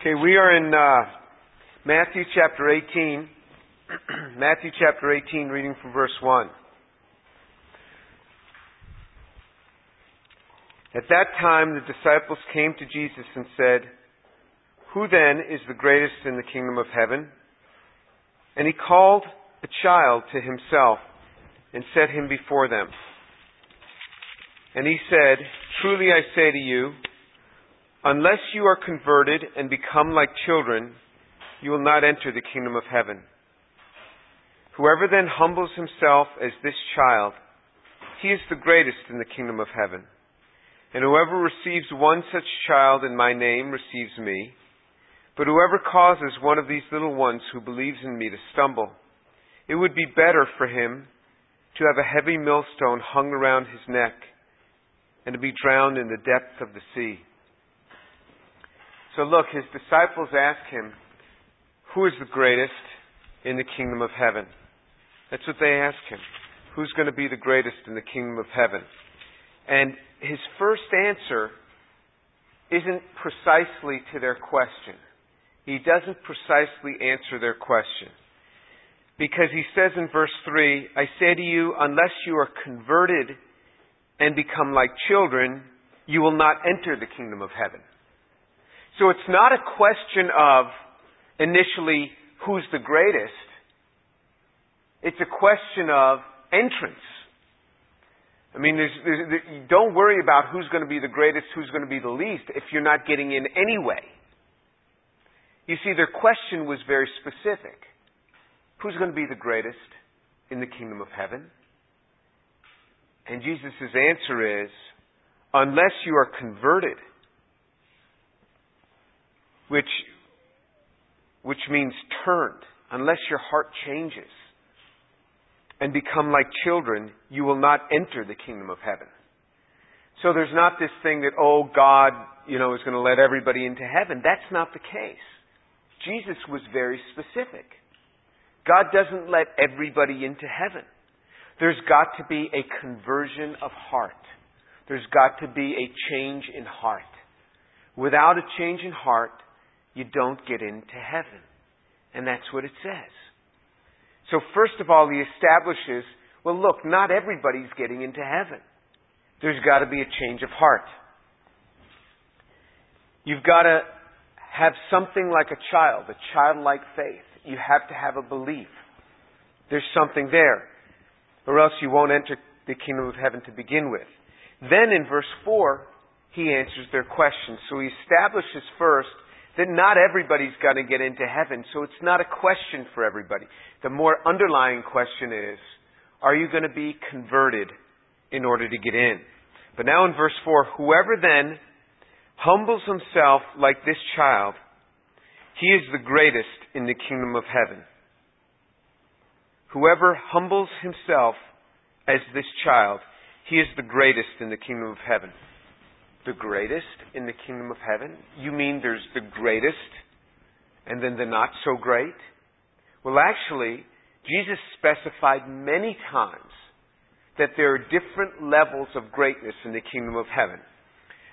Okay, we are in uh, Matthew chapter 18. Matthew chapter 18, reading from verse 1. At that time, the disciples came to Jesus and said, Who then is the greatest in the kingdom of heaven? And he called a child to himself and set him before them. And he said, Truly I say to you, Unless you are converted and become like children, you will not enter the kingdom of heaven. Whoever then humbles himself as this child, he is the greatest in the kingdom of heaven. And whoever receives one such child in my name receives me. But whoever causes one of these little ones who believes in me to stumble, it would be better for him to have a heavy millstone hung around his neck and to be drowned in the depth of the sea. So look, his disciples ask him, Who is the greatest in the kingdom of heaven? That's what they ask him. Who's going to be the greatest in the kingdom of heaven? And his first answer isn't precisely to their question. He doesn't precisely answer their question. Because he says in verse 3, I say to you, unless you are converted and become like children, you will not enter the kingdom of heaven. So it's not a question of initially who's the greatest. It's a question of entrance. I mean, there's, there's, don't worry about who's going to be the greatest, who's going to be the least, if you're not getting in anyway. You see, their question was very specific. Who's going to be the greatest in the kingdom of heaven? And Jesus' answer is, unless you are converted which, which means turned. Unless your heart changes and become like children, you will not enter the kingdom of heaven. So there's not this thing that, oh, God, you know, is going to let everybody into heaven. That's not the case. Jesus was very specific. God doesn't let everybody into heaven. There's got to be a conversion of heart. There's got to be a change in heart. Without a change in heart, you don't get into heaven. And that's what it says. So, first of all, he establishes well, look, not everybody's getting into heaven. There's got to be a change of heart. You've got to have something like a child, a childlike faith. You have to have a belief. There's something there. Or else you won't enter the kingdom of heaven to begin with. Then in verse 4, he answers their question. So he establishes first that not everybody's going to get into heaven, so it's not a question for everybody. The more underlying question is, are you going to be converted in order to get in? But now in verse 4, whoever then humbles himself like this child, he is the greatest in the kingdom of heaven. Whoever humbles himself as this child, he is the greatest in the kingdom of heaven the greatest in the kingdom of heaven? You mean there's the greatest and then the not so great? Well, actually, Jesus specified many times that there are different levels of greatness in the kingdom of heaven.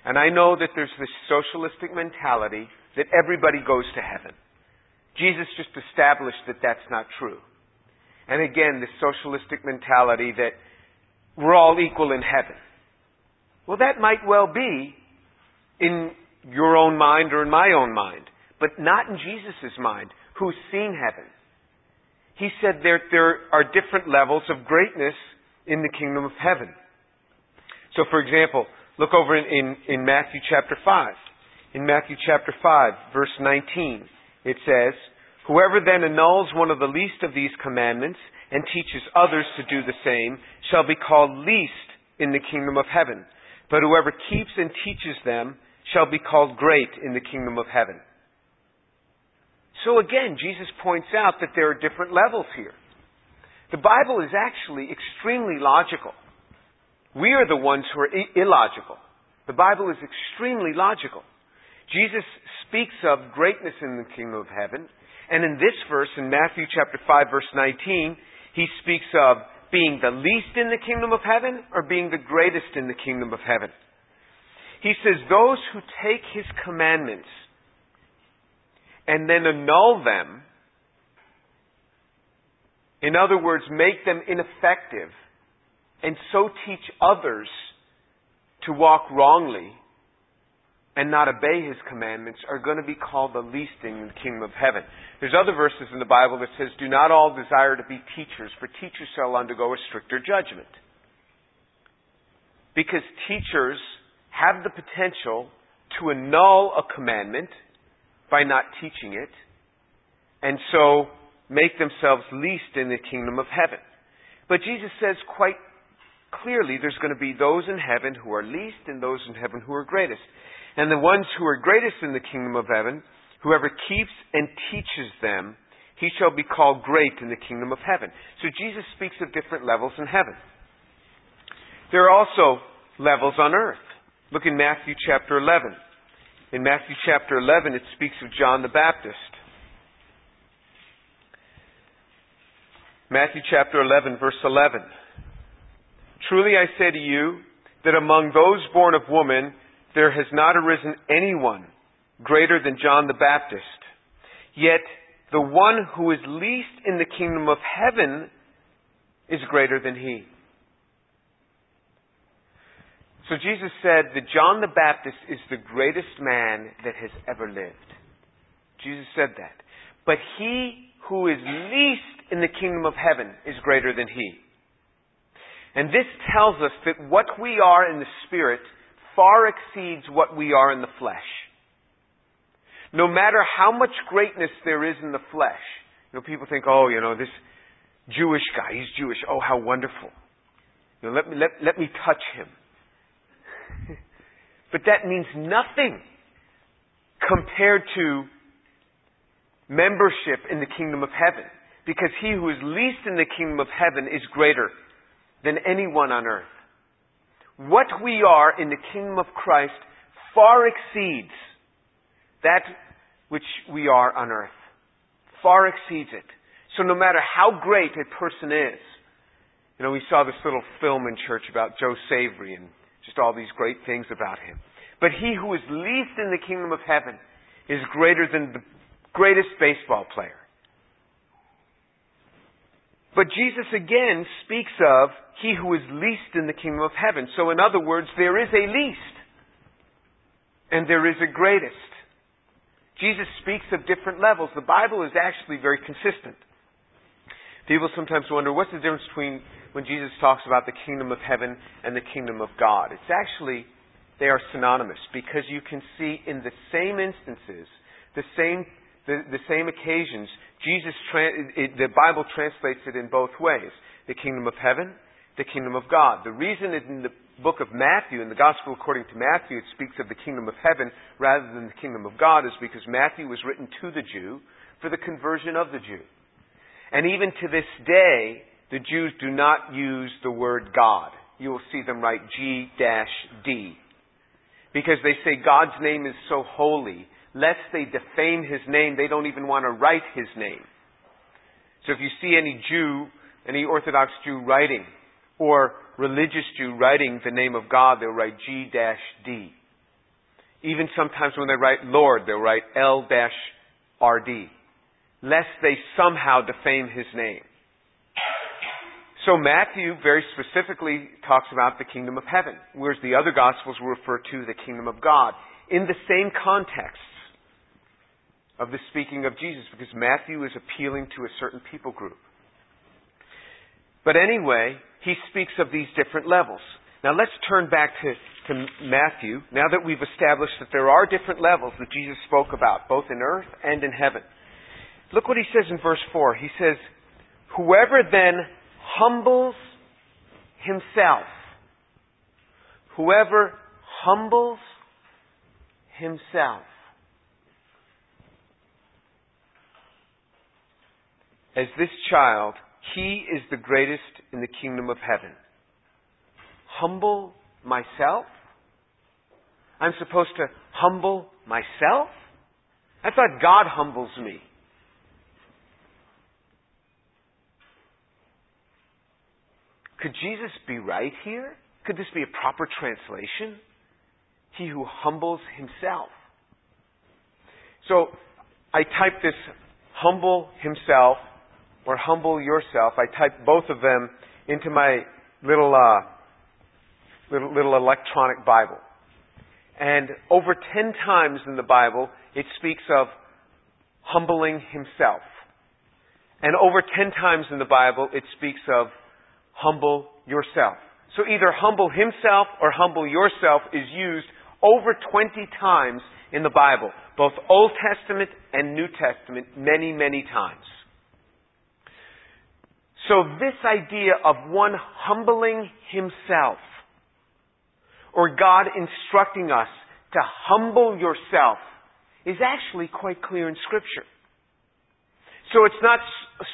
And I know that there's this socialistic mentality that everybody goes to heaven. Jesus just established that that's not true. And again, this socialistic mentality that we're all equal in heaven. Well, that might well be in your own mind or in my own mind, but not in Jesus' mind, who's seen heaven. He said there, there are different levels of greatness in the kingdom of heaven. So, for example, look over in, in, in Matthew chapter 5. In Matthew chapter 5, verse 19, it says, Whoever then annuls one of the least of these commandments and teaches others to do the same shall be called least in the kingdom of heaven. But whoever keeps and teaches them shall be called great in the kingdom of heaven. So again, Jesus points out that there are different levels here. The Bible is actually extremely logical. We are the ones who are illogical. The Bible is extremely logical. Jesus speaks of greatness in the kingdom of heaven, and in this verse, in Matthew chapter 5, verse 19, he speaks of being the least in the kingdom of heaven or being the greatest in the kingdom of heaven. He says, Those who take his commandments and then annul them, in other words, make them ineffective, and so teach others to walk wrongly and not obey his commandments are going to be called the least in the kingdom of heaven. There's other verses in the Bible that says, Do not all desire to be teachers, for teachers shall undergo a stricter judgment. Because teachers have the potential to annul a commandment by not teaching it, and so make themselves least in the kingdom of heaven. But Jesus says quite clearly there's going to be those in heaven who are least and those in heaven who are greatest. And the ones who are greatest in the kingdom of heaven, whoever keeps and teaches them, he shall be called great in the kingdom of heaven. So Jesus speaks of different levels in heaven. There are also levels on earth. Look in Matthew chapter 11. In Matthew chapter 11, it speaks of John the Baptist. Matthew chapter 11, verse 11. Truly I say to you that among those born of woman, there has not arisen anyone greater than John the Baptist. Yet the one who is least in the kingdom of heaven is greater than he. So Jesus said that John the Baptist is the greatest man that has ever lived. Jesus said that. But he who is least in the kingdom of heaven is greater than he. And this tells us that what we are in the Spirit far exceeds what we are in the flesh. No matter how much greatness there is in the flesh, you know, people think, oh, you know, this Jewish guy, he's Jewish. Oh, how wonderful. You know, let me, let, let me touch him. but that means nothing compared to membership in the kingdom of heaven. Because he who is least in the kingdom of heaven is greater than anyone on earth what we are in the kingdom of Christ far exceeds that which we are on earth. Far exceeds it. So no matter how great a person is, you know, we saw this little film in church about Joe Savory and just all these great things about him. But he who is least in the kingdom of heaven is greater than the greatest baseball player. But Jesus again speaks of he who is least in the kingdom of heaven. So, in other words, there is a least and there is a greatest. Jesus speaks of different levels. The Bible is actually very consistent. People sometimes wonder what's the difference between when Jesus talks about the kingdom of heaven and the kingdom of God. It's actually, they are synonymous because you can see in the same instances, the same, the, the same occasions, Jesus, it, the Bible translates it in both ways. The kingdom of heaven the kingdom of God. The reason that in the book of Matthew, in the Gospel according to Matthew, it speaks of the kingdom of heaven rather than the kingdom of God is because Matthew was written to the Jew for the conversion of the Jew. And even to this day, the Jews do not use the word God. You will see them write G-D. Because they say God's name is so holy, lest they defame his name, they don't even want to write his name. So if you see any Jew, any Orthodox Jew writing or religious Jew writing the name of God, they'll write G-D. Even sometimes when they write Lord, they'll write L-RD, lest they somehow defame his name. So Matthew very specifically talks about the kingdom of heaven, whereas the other gospels refer to the kingdom of God in the same context of the speaking of Jesus, because Matthew is appealing to a certain people group. But anyway, he speaks of these different levels. Now let's turn back to, to Matthew, now that we've established that there are different levels that Jesus spoke about, both in earth and in heaven. Look what he says in verse 4. He says, Whoever then humbles himself, whoever humbles himself, as this child he is the greatest in the kingdom of heaven. Humble myself? I'm supposed to humble myself? I thought God humbles me. Could Jesus be right here? Could this be a proper translation? He who humbles himself. So, I type this humble himself or humble yourself. I type both of them into my little, uh, little, little electronic Bible. And over ten times in the Bible, it speaks of humbling himself. And over ten times in the Bible, it speaks of humble yourself. So either humble himself or humble yourself is used over 20 times in the Bible, both Old Testament and New Testament, many, many times. So this idea of one humbling himself, or God instructing us to humble yourself, is actually quite clear in Scripture. So it's not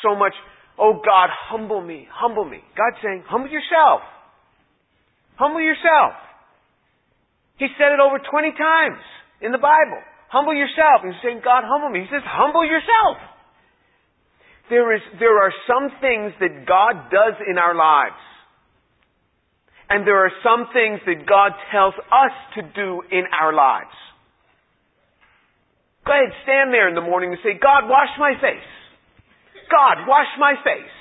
so much, oh God, humble me, humble me. God's saying, humble yourself. Humble yourself. He said it over 20 times in the Bible. Humble yourself. He's saying, God, humble me. He says, humble yourself. There, is, there are some things that God does in our lives. And there are some things that God tells us to do in our lives. Go ahead, stand there in the morning and say, God, wash my face. God, wash my face.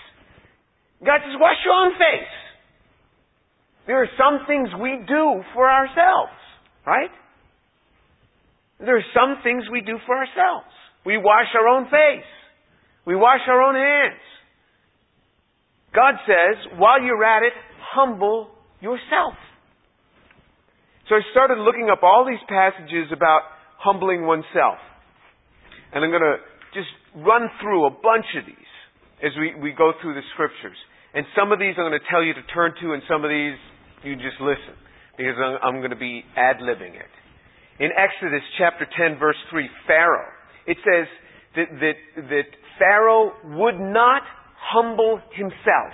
God says, wash your own face. There are some things we do for ourselves, right? There are some things we do for ourselves. We wash our own face. We wash our own hands. God says, while you're at it, humble yourself. So I started looking up all these passages about humbling oneself. And I'm going to just run through a bunch of these as we, we go through the scriptures. And some of these I'm going to tell you to turn to, and some of these you just listen because I'm, I'm going to be ad libbing it. In Exodus chapter 10, verse 3, Pharaoh, it says that, that, that Pharaoh would not humble himself.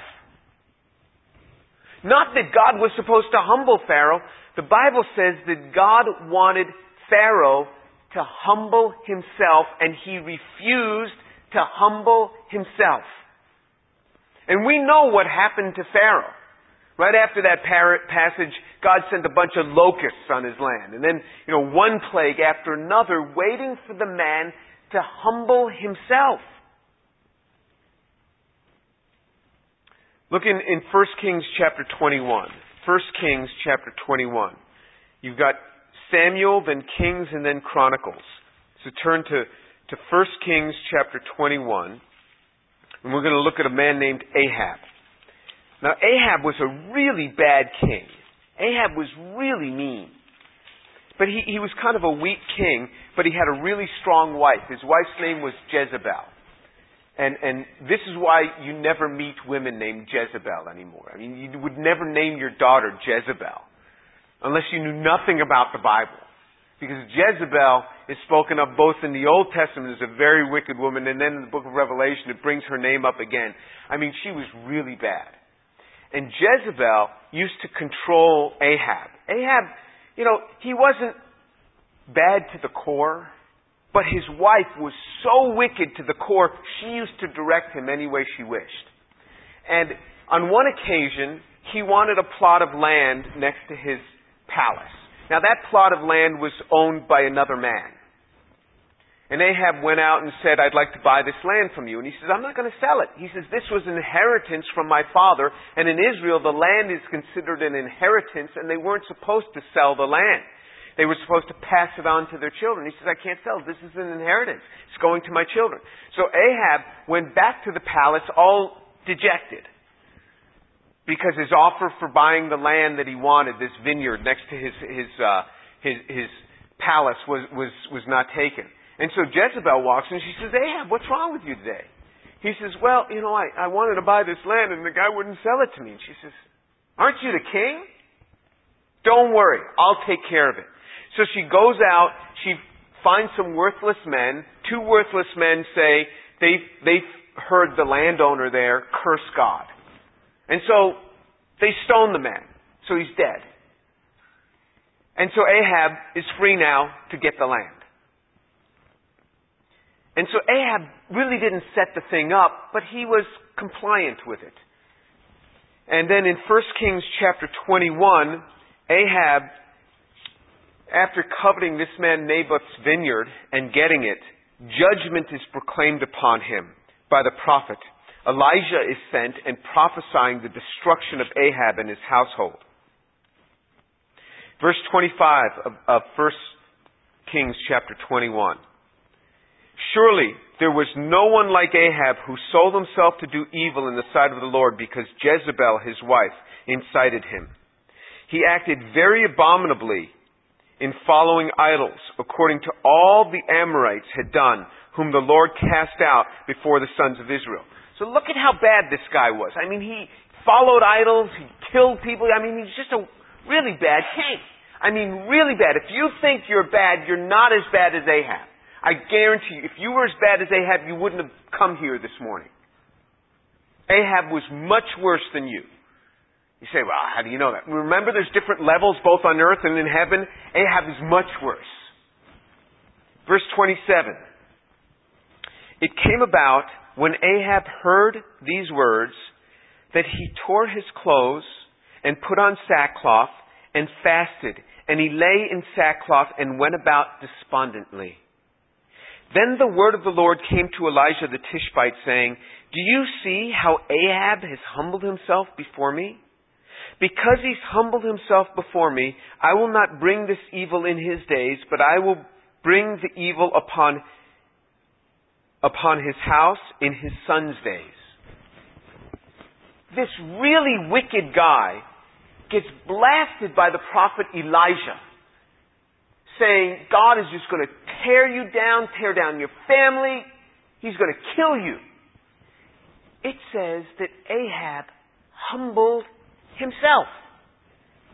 Not that God was supposed to humble Pharaoh. The Bible says that God wanted Pharaoh to humble himself, and he refused to humble himself. And we know what happened to Pharaoh. Right after that passage, God sent a bunch of locusts on his land. And then, you know, one plague after another, waiting for the man to humble himself. Look in, in 1 Kings chapter 21. 1 Kings chapter 21. You've got Samuel, then Kings, and then Chronicles. So turn to, to 1 Kings chapter 21. And we're going to look at a man named Ahab. Now, Ahab was a really bad king. Ahab was really mean. But he, he was kind of a weak king, but he had a really strong wife. His wife's name was Jezebel. And, and this is why you never meet women named Jezebel anymore. I mean, you would never name your daughter Jezebel unless you knew nothing about the Bible. Because Jezebel is spoken of both in the Old Testament as a very wicked woman, and then in the book of Revelation it brings her name up again. I mean, she was really bad. And Jezebel used to control Ahab. Ahab, you know, he wasn't bad to the core, but his wife was so wicked to the core, she used to direct him any way she wished. And on one occasion, he wanted a plot of land next to his palace. Now that plot of land was owned by another man. And Ahab went out and said, I'd like to buy this land from you. And he says, I'm not going to sell it. He says, this was an inheritance from my father. And in Israel, the land is considered an inheritance, and they weren't supposed to sell the land. They were supposed to pass it on to their children. He says, I can't sell. This is an inheritance. It's going to my children. So Ahab went back to the palace all dejected because his offer for buying the land that he wanted, this vineyard next to his, his, uh, his, his palace, was, was, was not taken. And so Jezebel walks in and she says, Ahab, what's wrong with you today? He says, Well, you know, I, I wanted to buy this land and the guy wouldn't sell it to me. And she says, Aren't you the king? Don't worry, I'll take care of it. So she goes out, she finds some worthless men. Two worthless men say they they've heard the landowner there curse God. And so they stone the man. So he's dead. And so Ahab is free now to get the land. And so Ahab really didn't set the thing up, but he was compliant with it. And then in 1 Kings chapter 21, Ahab, after coveting this man Naboth's vineyard and getting it, judgment is proclaimed upon him by the prophet. Elijah is sent and prophesying the destruction of Ahab and his household. Verse 25 of, of 1 Kings chapter 21. Surely there was no one like Ahab who sold himself to do evil in the sight of the Lord because Jezebel, his wife, incited him. He acted very abominably in following idols, according to all the Amorites had done, whom the Lord cast out before the sons of Israel. So look at how bad this guy was. I mean, he followed idols, he killed people. I mean, he's just a really bad king. I mean, really bad. If you think you're bad, you're not as bad as Ahab. I guarantee you, if you were as bad as Ahab, you wouldn't have come here this morning. Ahab was much worse than you. You say, well, how do you know that? Remember, there's different levels both on earth and in heaven. Ahab is much worse. Verse 27. It came about when Ahab heard these words that he tore his clothes and put on sackcloth and fasted, and he lay in sackcloth and went about despondently. Then the word of the Lord came to Elijah the Tishbite, saying, Do you see how Ahab has humbled himself before me? Because he's humbled himself before me, I will not bring this evil in his days, but I will bring the evil upon, upon his house in his son's days. This really wicked guy gets blasted by the prophet Elijah saying God is just going to tear you down, tear down your family. He's going to kill you. It says that Ahab humbled himself.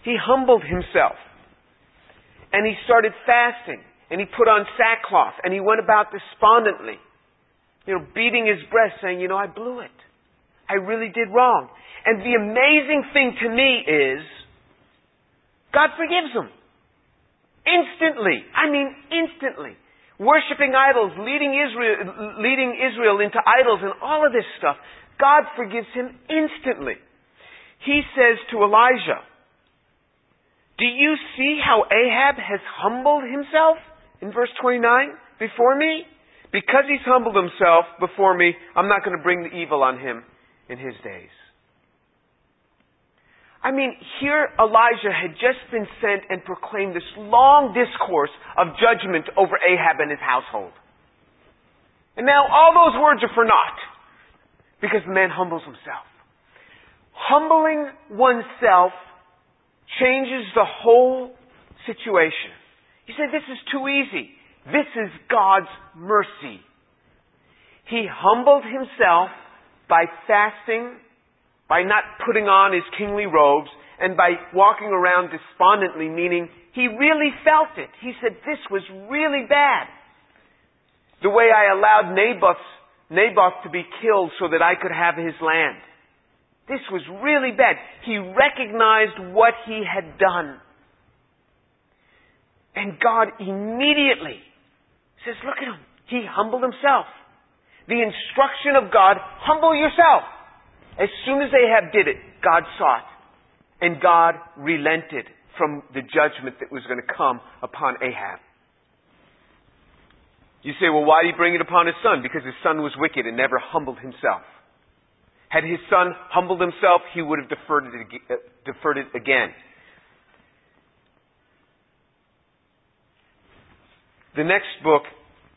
He humbled himself. And he started fasting. And he put on sackcloth. And he went about despondently. You know, beating his breast, saying, you know, I blew it. I really did wrong. And the amazing thing to me is, God forgives him. Instantly. I mean, instantly. Worshipping idols, leading Israel, leading Israel into idols and all of this stuff. God forgives him instantly. He says to Elijah, Do you see how Ahab has humbled himself? In verse 29, before me? Because he's humbled himself before me, I'm not going to bring the evil on him in his days. I mean, here Elijah had just been sent and proclaimed this long discourse of judgment over Ahab and his household. And now all those words are for naught because the man humbles himself. Humbling oneself changes the whole situation. You say, this is too easy. This is God's mercy. He humbled himself by fasting by not putting on his kingly robes, and by walking around despondently, meaning he really felt it. He said, This was really bad. The way I allowed Naboth, Naboth to be killed so that I could have his land. This was really bad. He recognized what he had done. And God immediately says, Look at him. He humbled himself. The instruction of God, humble yourself. As soon as Ahab did it, God saw it. And God relented from the judgment that was going to come upon Ahab. You say, well, why did he bring it upon his son? Because his son was wicked and never humbled himself. Had his son humbled himself, he would have deferred it, uh, deferred it again. The next book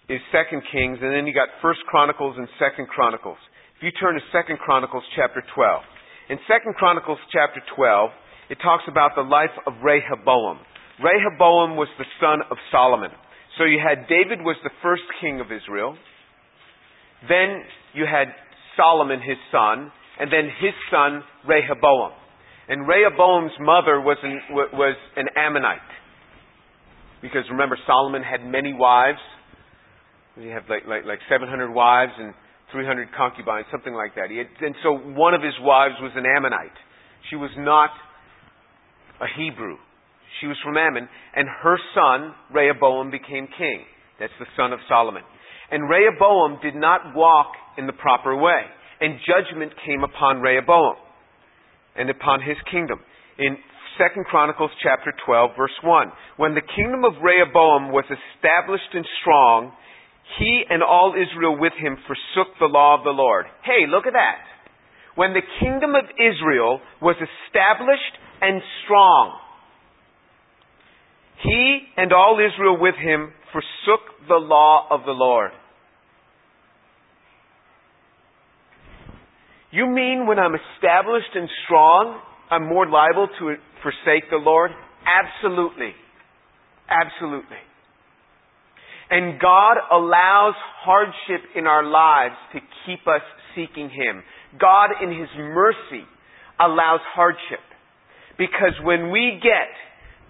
is Second Kings, and then you got First Chronicles and Second Chronicles. If you turn to 2 Chronicles chapter 12. In 2 Chronicles chapter 12, it talks about the life of Rehoboam. Rehoboam was the son of Solomon. So you had David was the first king of Israel. Then you had Solomon, his son, and then his son Rehoboam. And Rehoboam's mother was an, was an Ammonite. Because remember, Solomon had many wives. He had like, like, like 700 wives, and 300 concubines, something like that. Had, and so one of his wives was an Ammonite. She was not a Hebrew. She was from Ammon, and her son, Rehoboam, became king. That's the son of Solomon. And Rehoboam did not walk in the proper way, and judgment came upon Rehoboam and upon his kingdom. In 2 Chronicles chapter 12 verse 1, when the kingdom of Rehoboam was established and strong, he and all Israel with him forsook the law of the Lord. Hey, look at that. When the kingdom of Israel was established and strong, he and all Israel with him forsook the law of the Lord. You mean when I'm established and strong, I'm more liable to forsake the Lord? Absolutely. Absolutely. And God allows hardship in our lives to keep us seeking Him. God, in His mercy, allows hardship. Because when we get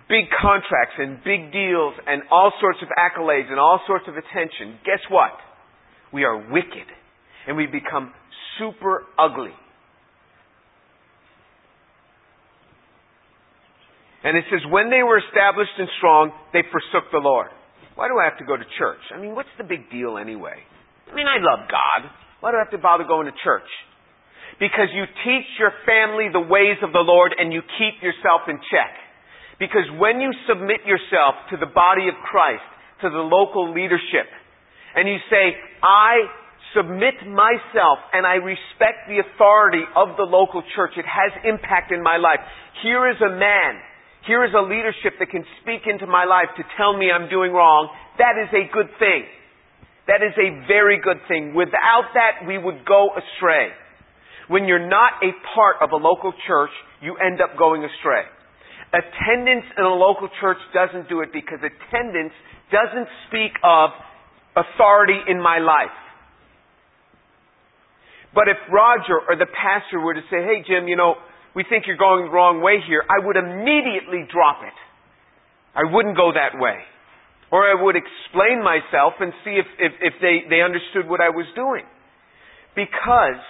big contracts and big deals and all sorts of accolades and all sorts of attention, guess what? We are wicked. And we become super ugly. And it says, when they were established and strong, they forsook the Lord. Why do I have to go to church? I mean, what's the big deal anyway? I mean, I love God. Why do I have to bother going to church? Because you teach your family the ways of the Lord and you keep yourself in check. Because when you submit yourself to the body of Christ, to the local leadership, and you say, I submit myself and I respect the authority of the local church, it has impact in my life. Here is a man here is a leadership that can speak into my life to tell me I'm doing wrong. That is a good thing. That is a very good thing. Without that, we would go astray. When you're not a part of a local church, you end up going astray. Attendance in a local church doesn't do it because attendance doesn't speak of authority in my life. But if Roger or the pastor were to say, hey Jim, you know, we think you're going the wrong way here, I would immediately drop it. I wouldn't go that way. Or I would explain myself and see if, if, if they, they understood what I was doing. Because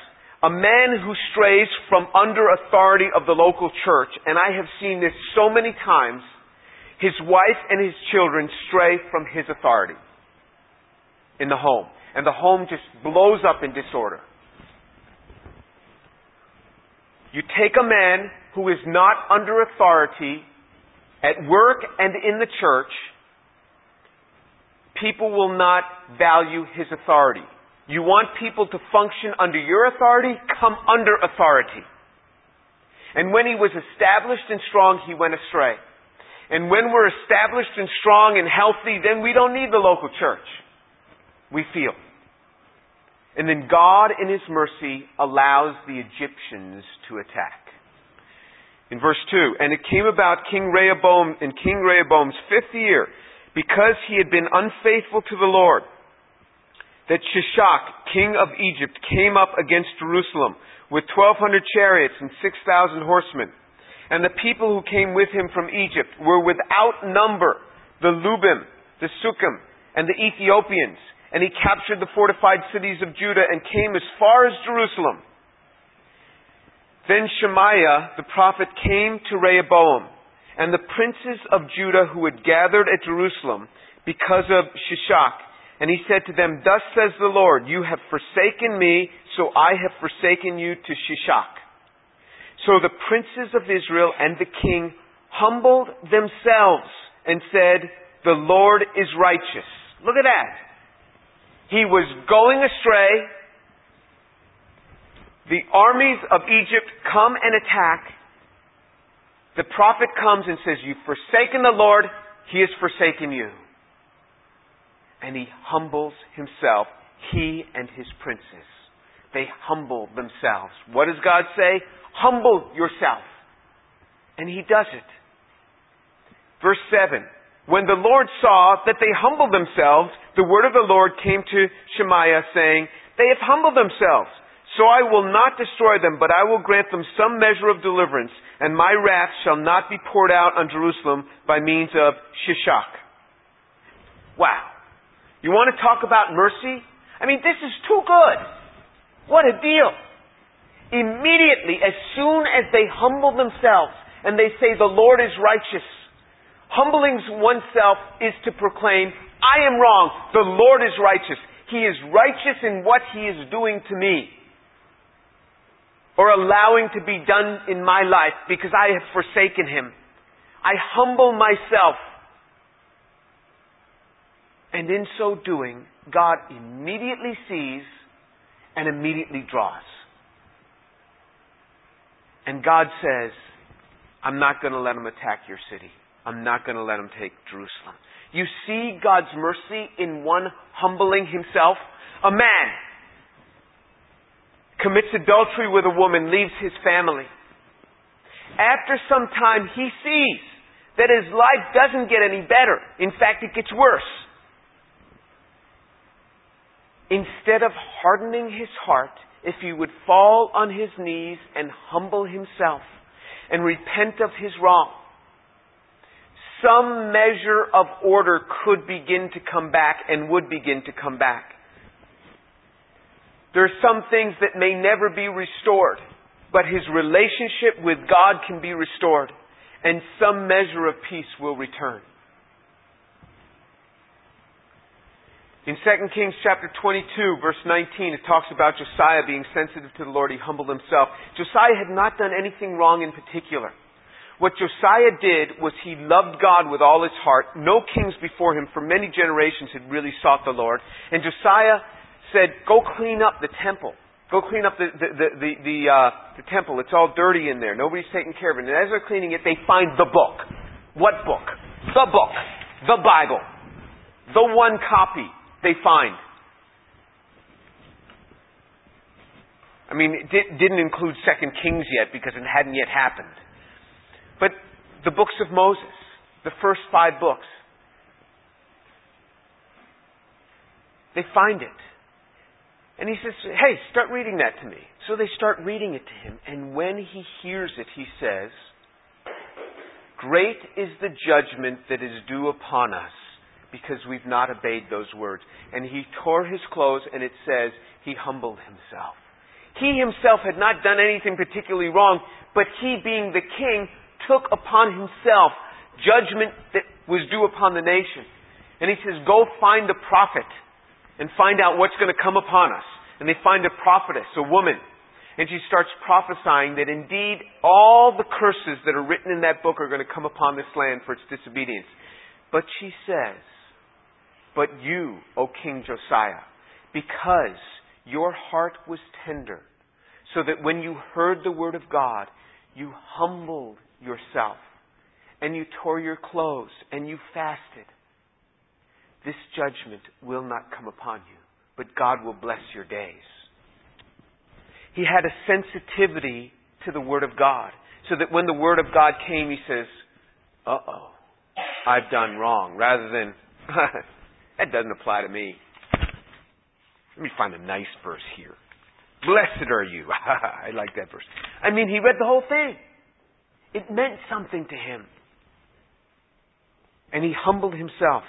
a man who strays from under authority of the local church, and I have seen this so many times, his wife and his children stray from his authority in the home. And the home just blows up in disorder. You take a man who is not under authority at work and in the church, people will not value his authority. You want people to function under your authority? Come under authority. And when he was established and strong, he went astray. And when we're established and strong and healthy, then we don't need the local church. We feel. And then God, in His mercy, allows the Egyptians to attack. In verse 2, and it came about King Rehoboam in King Rehoboam's fifth year, because he had been unfaithful to the Lord, that Shishak, king of Egypt, came up against Jerusalem with 1,200 chariots and 6,000 horsemen. And the people who came with him from Egypt were without number the Lubim, the Sukkiim, and the Ethiopians and he captured the fortified cities of Judah and came as far as Jerusalem. Then Shemaiah the prophet came to Rehoboam, and the princes of Judah who had gathered at Jerusalem because of Shishak, and he said to them, Thus says the Lord, you have forsaken me, so I have forsaken you to Shishak. So the princes of Israel and the king humbled themselves and said, The Lord is righteous. Look at that. He was going astray. The armies of Egypt come and attack. The prophet comes and says, You've forsaken the Lord, He has forsaken you. And he humbles himself, he and his princes. They humble themselves. What does God say? Humble yourself. And he does it. Verse 7 when the Lord saw that they humbled themselves, the word of the Lord came to Shemaiah saying, They have humbled themselves. So I will not destroy them, but I will grant them some measure of deliverance, and my wrath shall not be poured out on Jerusalem by means of Shishak. Wow. You want to talk about mercy? I mean, this is too good. What a deal. Immediately, as soon as they humble themselves and they say, The Lord is righteous, Humbling oneself is to proclaim, I am wrong. The Lord is righteous. He is righteous in what He is doing to me. Or allowing to be done in my life because I have forsaken Him. I humble myself. And in so doing, God immediately sees and immediately draws. And God says, I'm not going to let them attack your city. I'm not going to let them take Jerusalem. You see God's mercy in one humbling himself. A man commits adultery with a woman, leaves his family. After some time, he sees that his life doesn't get any better. In fact, it gets worse. Instead of hardening his heart, if he would fall on his knees and humble himself and repent of his wrong, some measure of order could begin to come back and would begin to come back. There are some things that may never be restored, but his relationship with God can be restored, and some measure of peace will return. In 2 Kings chapter 22 verse 19, it talks about Josiah being sensitive to the Lord. He humbled himself. Josiah had not done anything wrong in particular. What Josiah did was he loved God with all his heart. No kings before him for many generations had really sought the Lord. And Josiah said, go clean up the temple. Go clean up the, the, the, the, the, uh, the temple. It's all dirty in there. Nobody's taking care of it. And as they're cleaning it, they find the book. What book? The book. The Bible. The one copy they find. I mean, it didn't include Second Kings yet because it hadn't yet happened. But the books of Moses, the first five books, they find it. And he says, Hey, start reading that to me. So they start reading it to him. And when he hears it, he says, Great is the judgment that is due upon us because we've not obeyed those words. And he tore his clothes, and it says he humbled himself. He himself had not done anything particularly wrong, but he, being the king, took upon himself judgment that was due upon the nation. And he says, Go find the prophet and find out what's going to come upon us. And they find a prophetess, a woman. And she starts prophesying that indeed all the curses that are written in that book are going to come upon this land for its disobedience. But she says, But you, O King Josiah, because your heart was tender, so that when you heard the word of God, you humbled yourself, and you tore your clothes, and you fasted, this judgment will not come upon you, but God will bless your days. He had a sensitivity to the Word of God, so that when the Word of God came, he says, uh oh, I've done wrong, rather than, that doesn't apply to me. Let me find a nice verse here. Blessed are you. I like that verse. I mean, he read the whole thing. It meant something to him. And he humbled himself.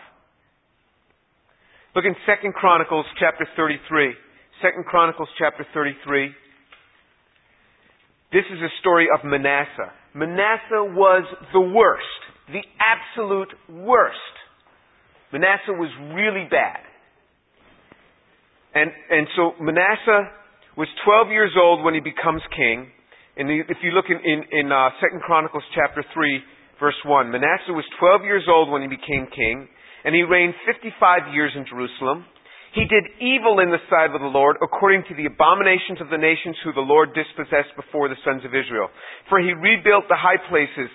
Look in 2 Chronicles chapter 33. 2 Chronicles chapter 33. This is a story of Manasseh. Manasseh was the worst, the absolute worst. Manasseh was really bad. And, and so Manasseh was 12 years old when he becomes king. And if you look in, in, in uh, 2 Chronicles chapter 3, verse 1, Manasseh was 12 years old when he became king, and he reigned 55 years in Jerusalem. He did evil in the sight of the Lord, according to the abominations of the nations who the Lord dispossessed before the sons of Israel. For he rebuilt the high places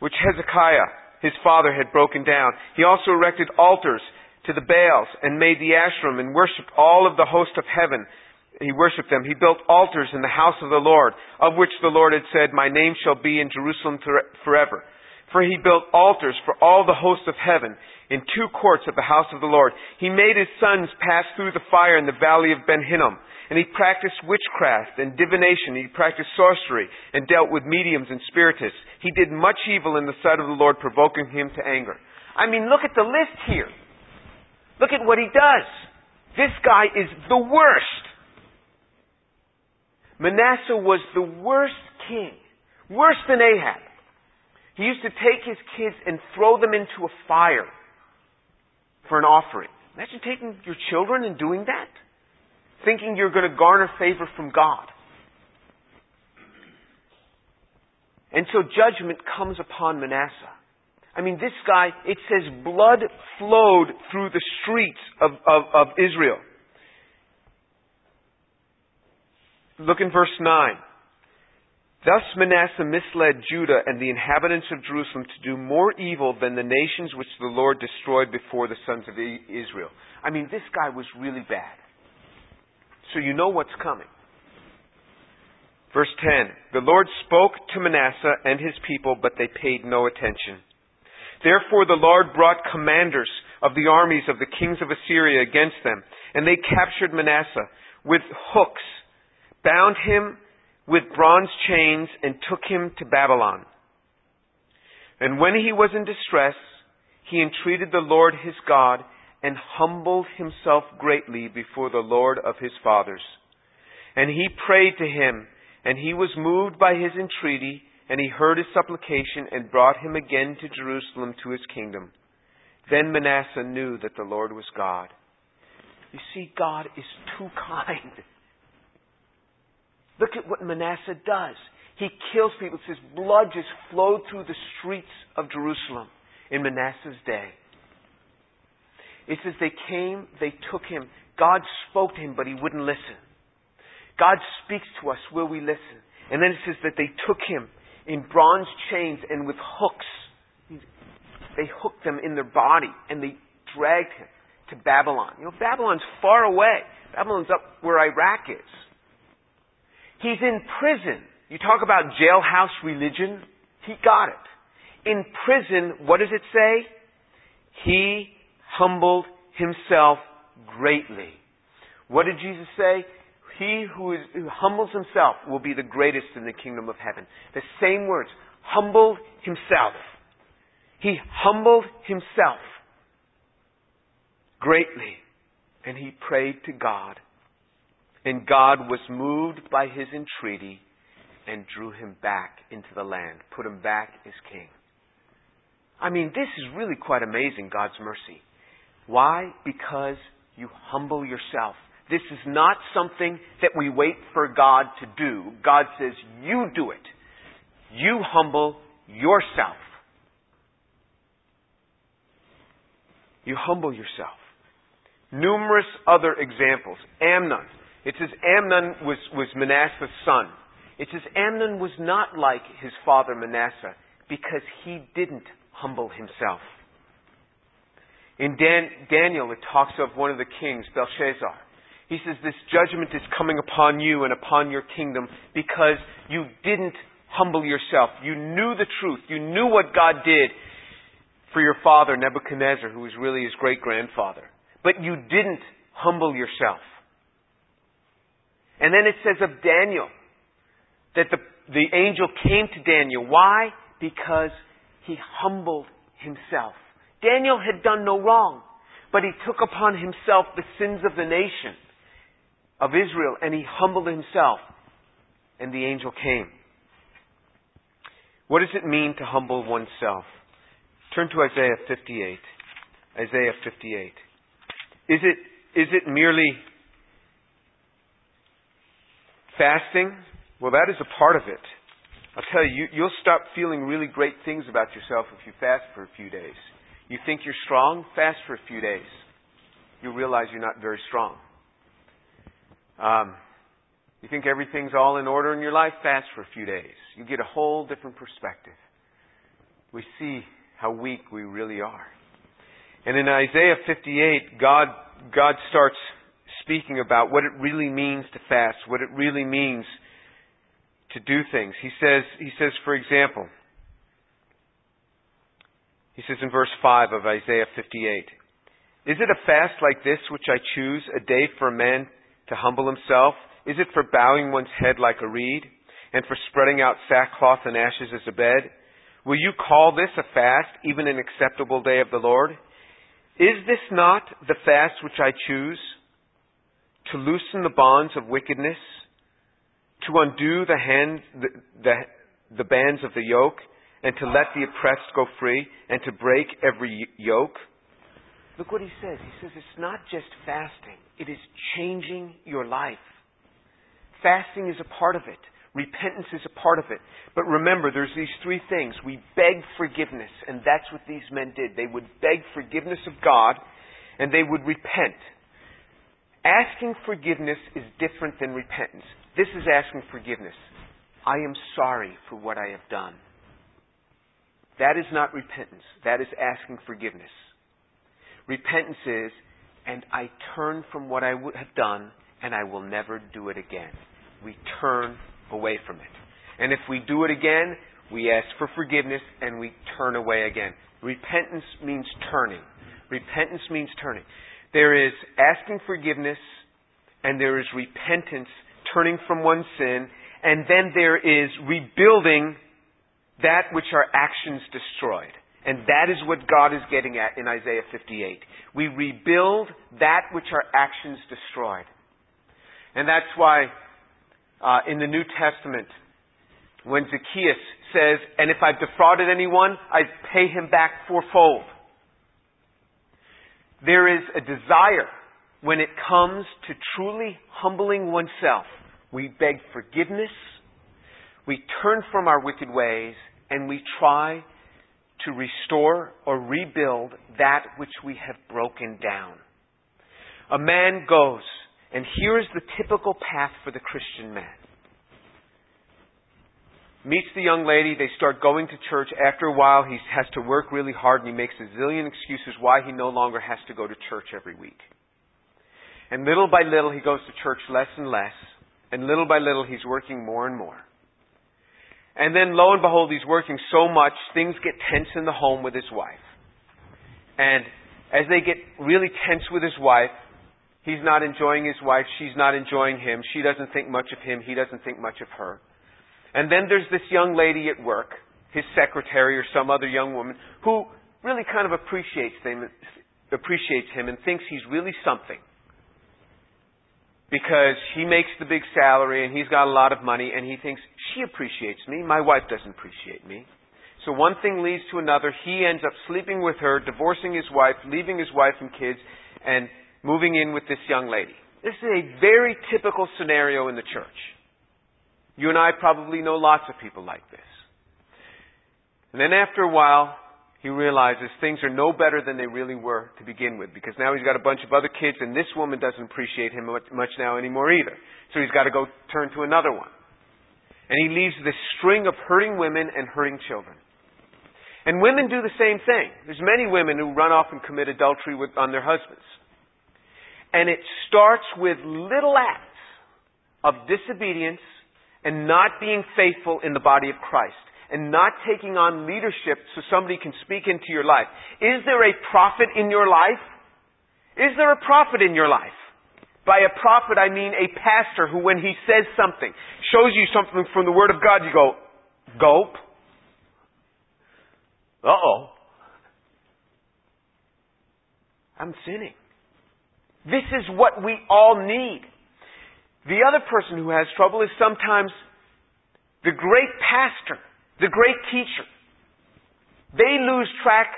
which Hezekiah, his father, had broken down. He also erected altars to the Baals and made the Asherim and worshipped all of the host of heaven he worshipped them. He built altars in the house of the Lord, of which the Lord had said, My name shall be in Jerusalem forever. For he built altars for all the hosts of heaven in two courts of the house of the Lord. He made his sons pass through the fire in the valley of Ben Hinnom. And he practiced witchcraft and divination. He practiced sorcery and dealt with mediums and spiritists. He did much evil in the sight of the Lord, provoking him to anger. I mean, look at the list here. Look at what he does. This guy is the worst. Manasseh was the worst king, worse than Ahab. He used to take his kids and throw them into a fire for an offering. Imagine taking your children and doing that, thinking you're going to garner favor from God. And so judgment comes upon Manasseh. I mean, this guy, it says blood flowed through the streets of, of, of Israel. Look in verse 9. Thus Manasseh misled Judah and the inhabitants of Jerusalem to do more evil than the nations which the Lord destroyed before the sons of Israel. I mean, this guy was really bad. So you know what's coming. Verse 10 The Lord spoke to Manasseh and his people, but they paid no attention. Therefore the Lord brought commanders of the armies of the kings of Assyria against them, and they captured Manasseh with hooks, bound him with bronze chains, and took him to Babylon. And when he was in distress, he entreated the Lord his God and humbled himself greatly before the Lord of his fathers. And he prayed to him, and he was moved by his entreaty, and he heard his supplication and brought him again to Jerusalem to his kingdom. Then Manasseh knew that the Lord was God. You see, God is too kind. Look at what Manasseh does. He kills people. It says blood just flowed through the streets of Jerusalem in Manasseh's day. It says they came, they took him. God spoke to him, but he wouldn't listen. God speaks to us, will we listen? And then it says that they took him in bronze chains and with hooks. They hooked them in their body and they dragged him to Babylon. You know, Babylon's far away. Babylon's up where Iraq is. He's in prison. You talk about jailhouse religion. He got it. In prison, what does it say? He humbled himself greatly. What did Jesus say? He who, is, who humbles himself will be the greatest in the kingdom of heaven. The same words. Humbled himself. He humbled himself greatly. And he prayed to God and God was moved by his entreaty and drew him back into the land, put him back as king. I mean, this is really quite amazing, God's mercy. Why? Because you humble yourself. This is not something that we wait for God to do. God says, you do it. You humble yourself. You humble yourself. Numerous other examples. Amnon, it says Amnon was, was Manasseh's son. It says Amnon was not like his father Manasseh because he didn't humble himself. In Dan, Daniel, it talks of one of the kings, Belshazzar. He says, This judgment is coming upon you and upon your kingdom because you didn't humble yourself. You knew the truth. You knew what God did for your father, Nebuchadnezzar, who was really his great grandfather. But you didn't humble yourself. And then it says of Daniel that the, the angel came to Daniel. Why? Because he humbled himself. Daniel had done no wrong, but he took upon himself the sins of the nation of Israel and he humbled himself. And the angel came. What does it mean to humble oneself? Turn to Isaiah 58. Isaiah 58. Is it, is it merely Fasting, well, that is a part of it. I'll tell you, you, will stop feeling really great things about yourself if you fast for a few days. You think you're strong? Fast for a few days. You'll realize you're not very strong. Um, you think everything's all in order in your life? Fast for a few days. You get a whole different perspective. We see how weak we really are. And in Isaiah 58, God, God starts speaking about what it really means to fast, what it really means to do things. He says, he says, for example, he says in verse 5 of Isaiah 58, Is it a fast like this which I choose, a day for a man to humble himself? Is it for bowing one's head like a reed, and for spreading out sackcloth and ashes as a bed? Will you call this a fast, even an acceptable day of the Lord? Is this not the fast which I choose? To loosen the bonds of wickedness, to undo the, hand, the, the, the bands of the yoke, and to let the oppressed go free, and to break every yoke. Look what he says. He says it's not just fasting, it is changing your life. Fasting is a part of it. Repentance is a part of it. But remember, there's these three things. We beg forgiveness, and that's what these men did. They would beg forgiveness of God, and they would repent. Asking forgiveness is different than repentance. This is asking forgiveness. I am sorry for what I have done. That is not repentance. That is asking forgiveness. Repentance is, and I turn from what I would have done, and I will never do it again. We turn away from it. And if we do it again, we ask for forgiveness and we turn away again. Repentance means turning. Repentance means turning. There is asking forgiveness and there is repentance, turning from one sin, and then there is rebuilding that which our actions destroyed. And that is what God is getting at in Isaiah 58. We rebuild that which our actions destroyed. And that's why uh, in the New Testament, when Zacchaeus says, And if I've defrauded anyone, I pay him back fourfold. There is a desire when it comes to truly humbling oneself. We beg forgiveness, we turn from our wicked ways, and we try to restore or rebuild that which we have broken down. A man goes, and here is the typical path for the Christian man. Meets the young lady, they start going to church. After a while, he has to work really hard and he makes a zillion excuses why he no longer has to go to church every week. And little by little, he goes to church less and less. And little by little, he's working more and more. And then lo and behold, he's working so much, things get tense in the home with his wife. And as they get really tense with his wife, he's not enjoying his wife, she's not enjoying him, she doesn't think much of him, he doesn't think much of her. And then there's this young lady at work, his secretary or some other young woman, who really kind of appreciates him, appreciates him and thinks he's really something because he makes the big salary and he's got a lot of money and he thinks, she appreciates me, my wife doesn't appreciate me. So one thing leads to another. He ends up sleeping with her, divorcing his wife, leaving his wife and kids, and moving in with this young lady. This is a very typical scenario in the church. You and I probably know lots of people like this. And then after a while, he realizes things are no better than they really were to begin with because now he's got a bunch of other kids and this woman doesn't appreciate him much now anymore either. So he's got to go turn to another one. And he leaves this string of hurting women and hurting children. And women do the same thing. There's many women who run off and commit adultery with, on their husbands. And it starts with little acts of disobedience and not being faithful in the body of Christ and not taking on leadership so somebody can speak into your life. Is there a prophet in your life? Is there a prophet in your life? By a prophet, I mean a pastor who, when he says something, shows you something from the Word of God, you go, gulp. Uh oh. I'm sinning. This is what we all need. The other person who has trouble is sometimes the great pastor the great teacher, they lose track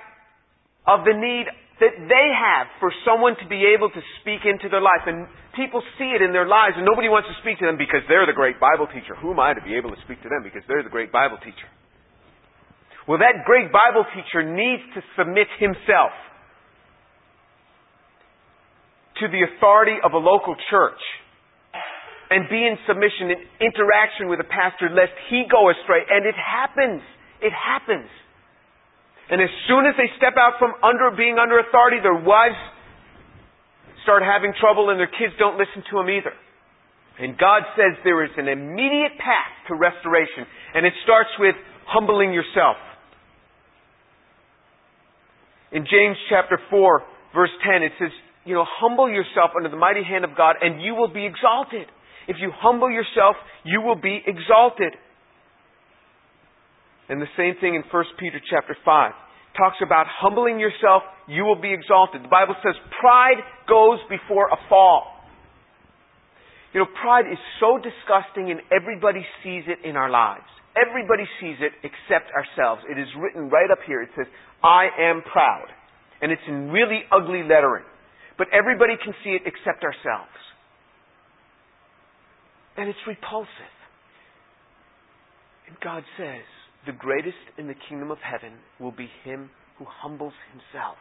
of the need that they have for someone to be able to speak into their life. And people see it in their lives, and nobody wants to speak to them because they're the great Bible teacher. Who am I to be able to speak to them because they're the great Bible teacher? Well, that great Bible teacher needs to submit himself to the authority of a local church and be in submission and interaction with a pastor lest he go astray. And it happens. It happens. And as soon as they step out from under being under authority, their wives start having trouble and their kids don't listen to them either. And God says there is an immediate path to restoration, and it starts with humbling yourself. In James chapter 4, verse 10, it says, you know, humble yourself under the mighty hand of God, and you will be exalted. If you humble yourself, you will be exalted. And the same thing in 1 Peter chapter 5 talks about humbling yourself, you will be exalted. The Bible says pride goes before a fall. You know, pride is so disgusting and everybody sees it in our lives. Everybody sees it except ourselves. It is written right up here. It says, I am proud. And it's in really ugly lettering. But everybody can see it except ourselves and it's repulsive. And God says, the greatest in the kingdom of heaven will be him who humbles himself,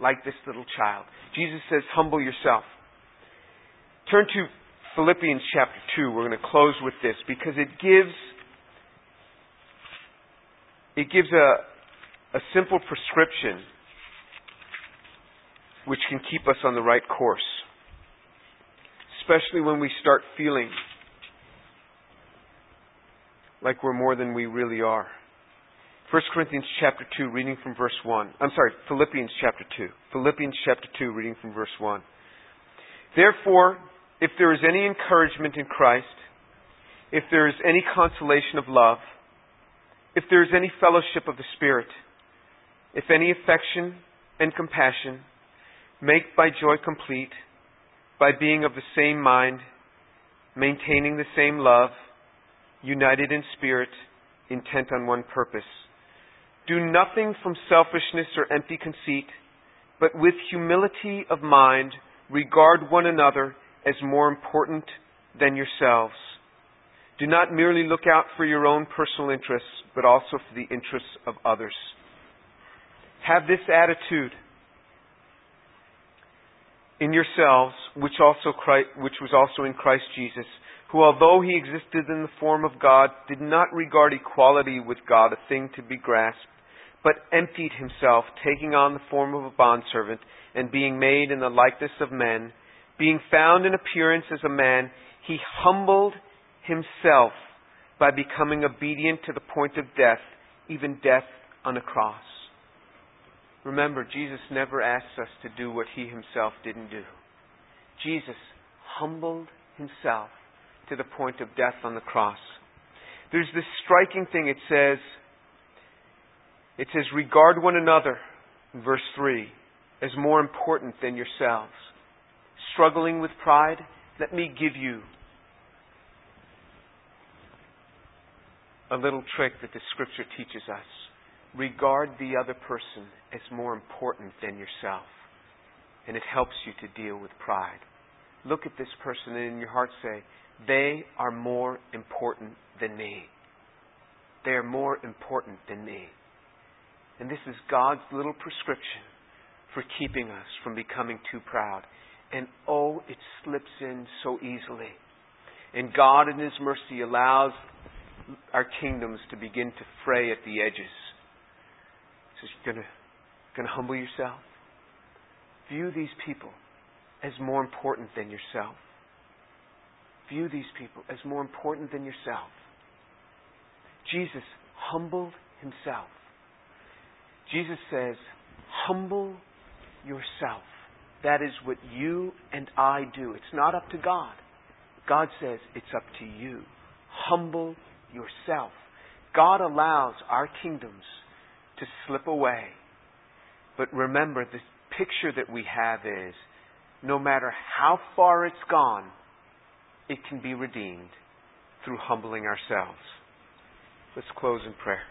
like this little child. Jesus says, humble yourself. Turn to Philippians chapter 2. We're going to close with this because it gives it gives a, a simple prescription which can keep us on the right course. Especially when we start feeling like we're more than we really are. 1 Corinthians chapter 2, reading from verse 1. I'm sorry, Philippians chapter 2. Philippians chapter 2, reading from verse 1. Therefore, if there is any encouragement in Christ, if there is any consolation of love, if there is any fellowship of the Spirit, if any affection and compassion, make my joy complete by being of the same mind, maintaining the same love, united in spirit, intent on one purpose. Do nothing from selfishness or empty conceit, but with humility of mind regard one another as more important than yourselves. Do not merely look out for your own personal interests, but also for the interests of others. Have this attitude in yourselves, which also Christ, which was also in Christ Jesus, who although he existed in the form of God, did not regard equality with God a thing to be grasped, but emptied himself, taking on the form of a bondservant, and being made in the likeness of men, being found in appearance as a man, he humbled himself by becoming obedient to the point of death, even death on a cross. Remember, Jesus never asks us to do what he himself didn't do. Jesus humbled himself to the point of death on the cross. There's this striking thing it says, it says, regard one another, in verse 3, as more important than yourselves. Struggling with pride? Let me give you a little trick that the scripture teaches us. Regard the other person as more important than yourself. And it helps you to deal with pride. Look at this person and in your heart say, they are more important than me. They are more important than me. And this is God's little prescription for keeping us from becoming too proud. And oh, it slips in so easily. And God, in His mercy, allows our kingdoms to begin to fray at the edges. So you're going to humble yourself. View these people as more important than yourself. View these people as more important than yourself. Jesus humbled himself. Jesus says, humble yourself. That is what you and I do. It's not up to God. God says it's up to you. Humble yourself. God allows our kingdoms to slip away. But remember, the picture that we have is no matter how far it's gone, it can be redeemed through humbling ourselves. Let's close in prayer.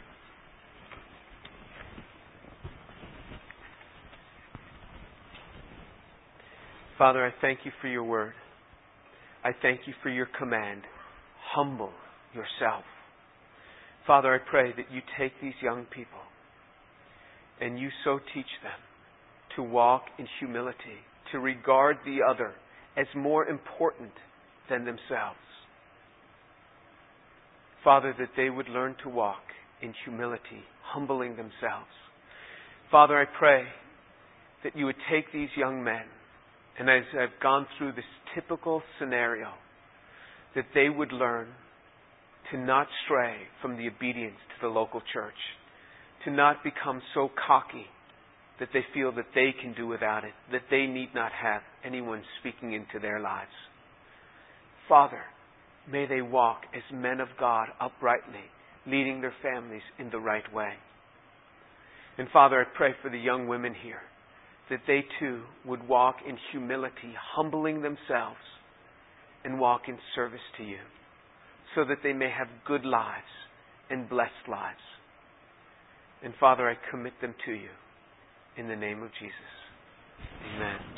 Father, I thank you for your word. I thank you for your command. Humble yourself. Father, I pray that you take these young people and you so teach them to walk in humility, to regard the other as more important than themselves. Father, that they would learn to walk in humility, humbling themselves. Father, I pray that you would take these young men, and as I've gone through this typical scenario, that they would learn to not stray from the obedience to the local church, to not become so cocky that they feel that they can do without it, that they need not have anyone speaking into their lives. Father, may they walk as men of God uprightly, leading their families in the right way. And Father, I pray for the young women here that they too would walk in humility, humbling themselves, and walk in service to you so that they may have good lives and blessed lives. And Father, I commit them to you in the name of Jesus. Amen.